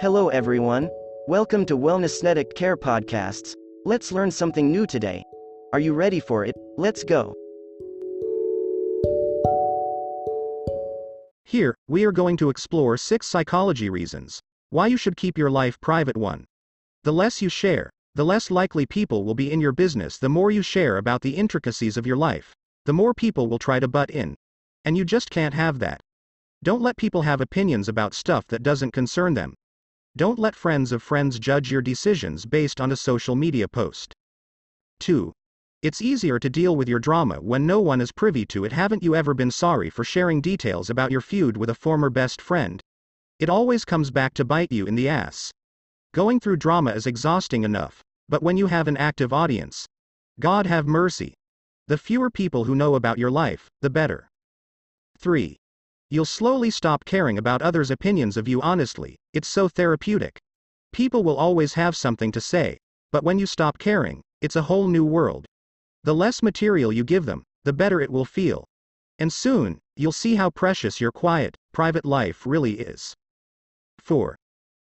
Hello everyone. Welcome to Wellnessnetic Care Podcasts. Let's learn something new today. Are you ready for it? Let's go. Here, we are going to explore six psychology reasons why you should keep your life private. 1. The less you share, the less likely people will be in your business. The more you share about the intricacies of your life, the more people will try to butt in. And you just can't have that. Don't let people have opinions about stuff that doesn't concern them. Don't let friends of friends judge your decisions based on a social media post. 2. It's easier to deal with your drama when no one is privy to it. Haven't you ever been sorry for sharing details about your feud with a former best friend? It always comes back to bite you in the ass. Going through drama is exhausting enough, but when you have an active audience, God have mercy. The fewer people who know about your life, the better. 3. You'll slowly stop caring about others' opinions of you honestly, it's so therapeutic. People will always have something to say, but when you stop caring, it's a whole new world. The less material you give them, the better it will feel. And soon, you'll see how precious your quiet, private life really is. 4.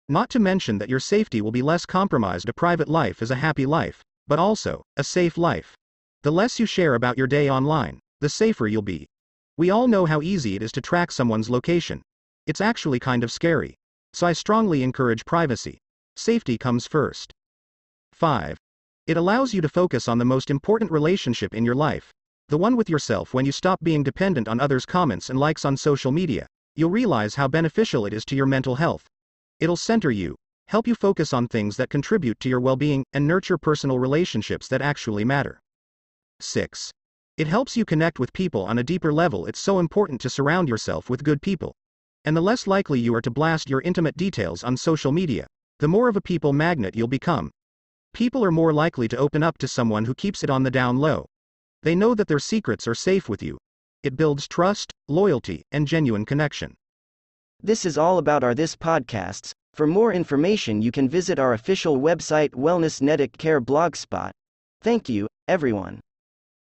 Not to mention that your safety will be less compromised. A private life is a happy life, but also, a safe life. The less you share about your day online, the safer you'll be. We all know how easy it is to track someone's location. It's actually kind of scary. So I strongly encourage privacy. Safety comes first. 5. It allows you to focus on the most important relationship in your life. The one with yourself when you stop being dependent on others' comments and likes on social media. You'll realize how beneficial it is to your mental health. It'll center you, help you focus on things that contribute to your well being, and nurture personal relationships that actually matter. 6. It helps you connect with people on a deeper level. It's so important to surround yourself with good people. And the less likely you are to blast your intimate details on social media, the more of a people magnet you'll become. People are more likely to open up to someone who keeps it on the down low. They know that their secrets are safe with you. It builds trust, loyalty, and genuine connection. This is all about our This podcasts. For more information, you can visit our official website Wellnessnetic Care Blogspot. Thank you, everyone.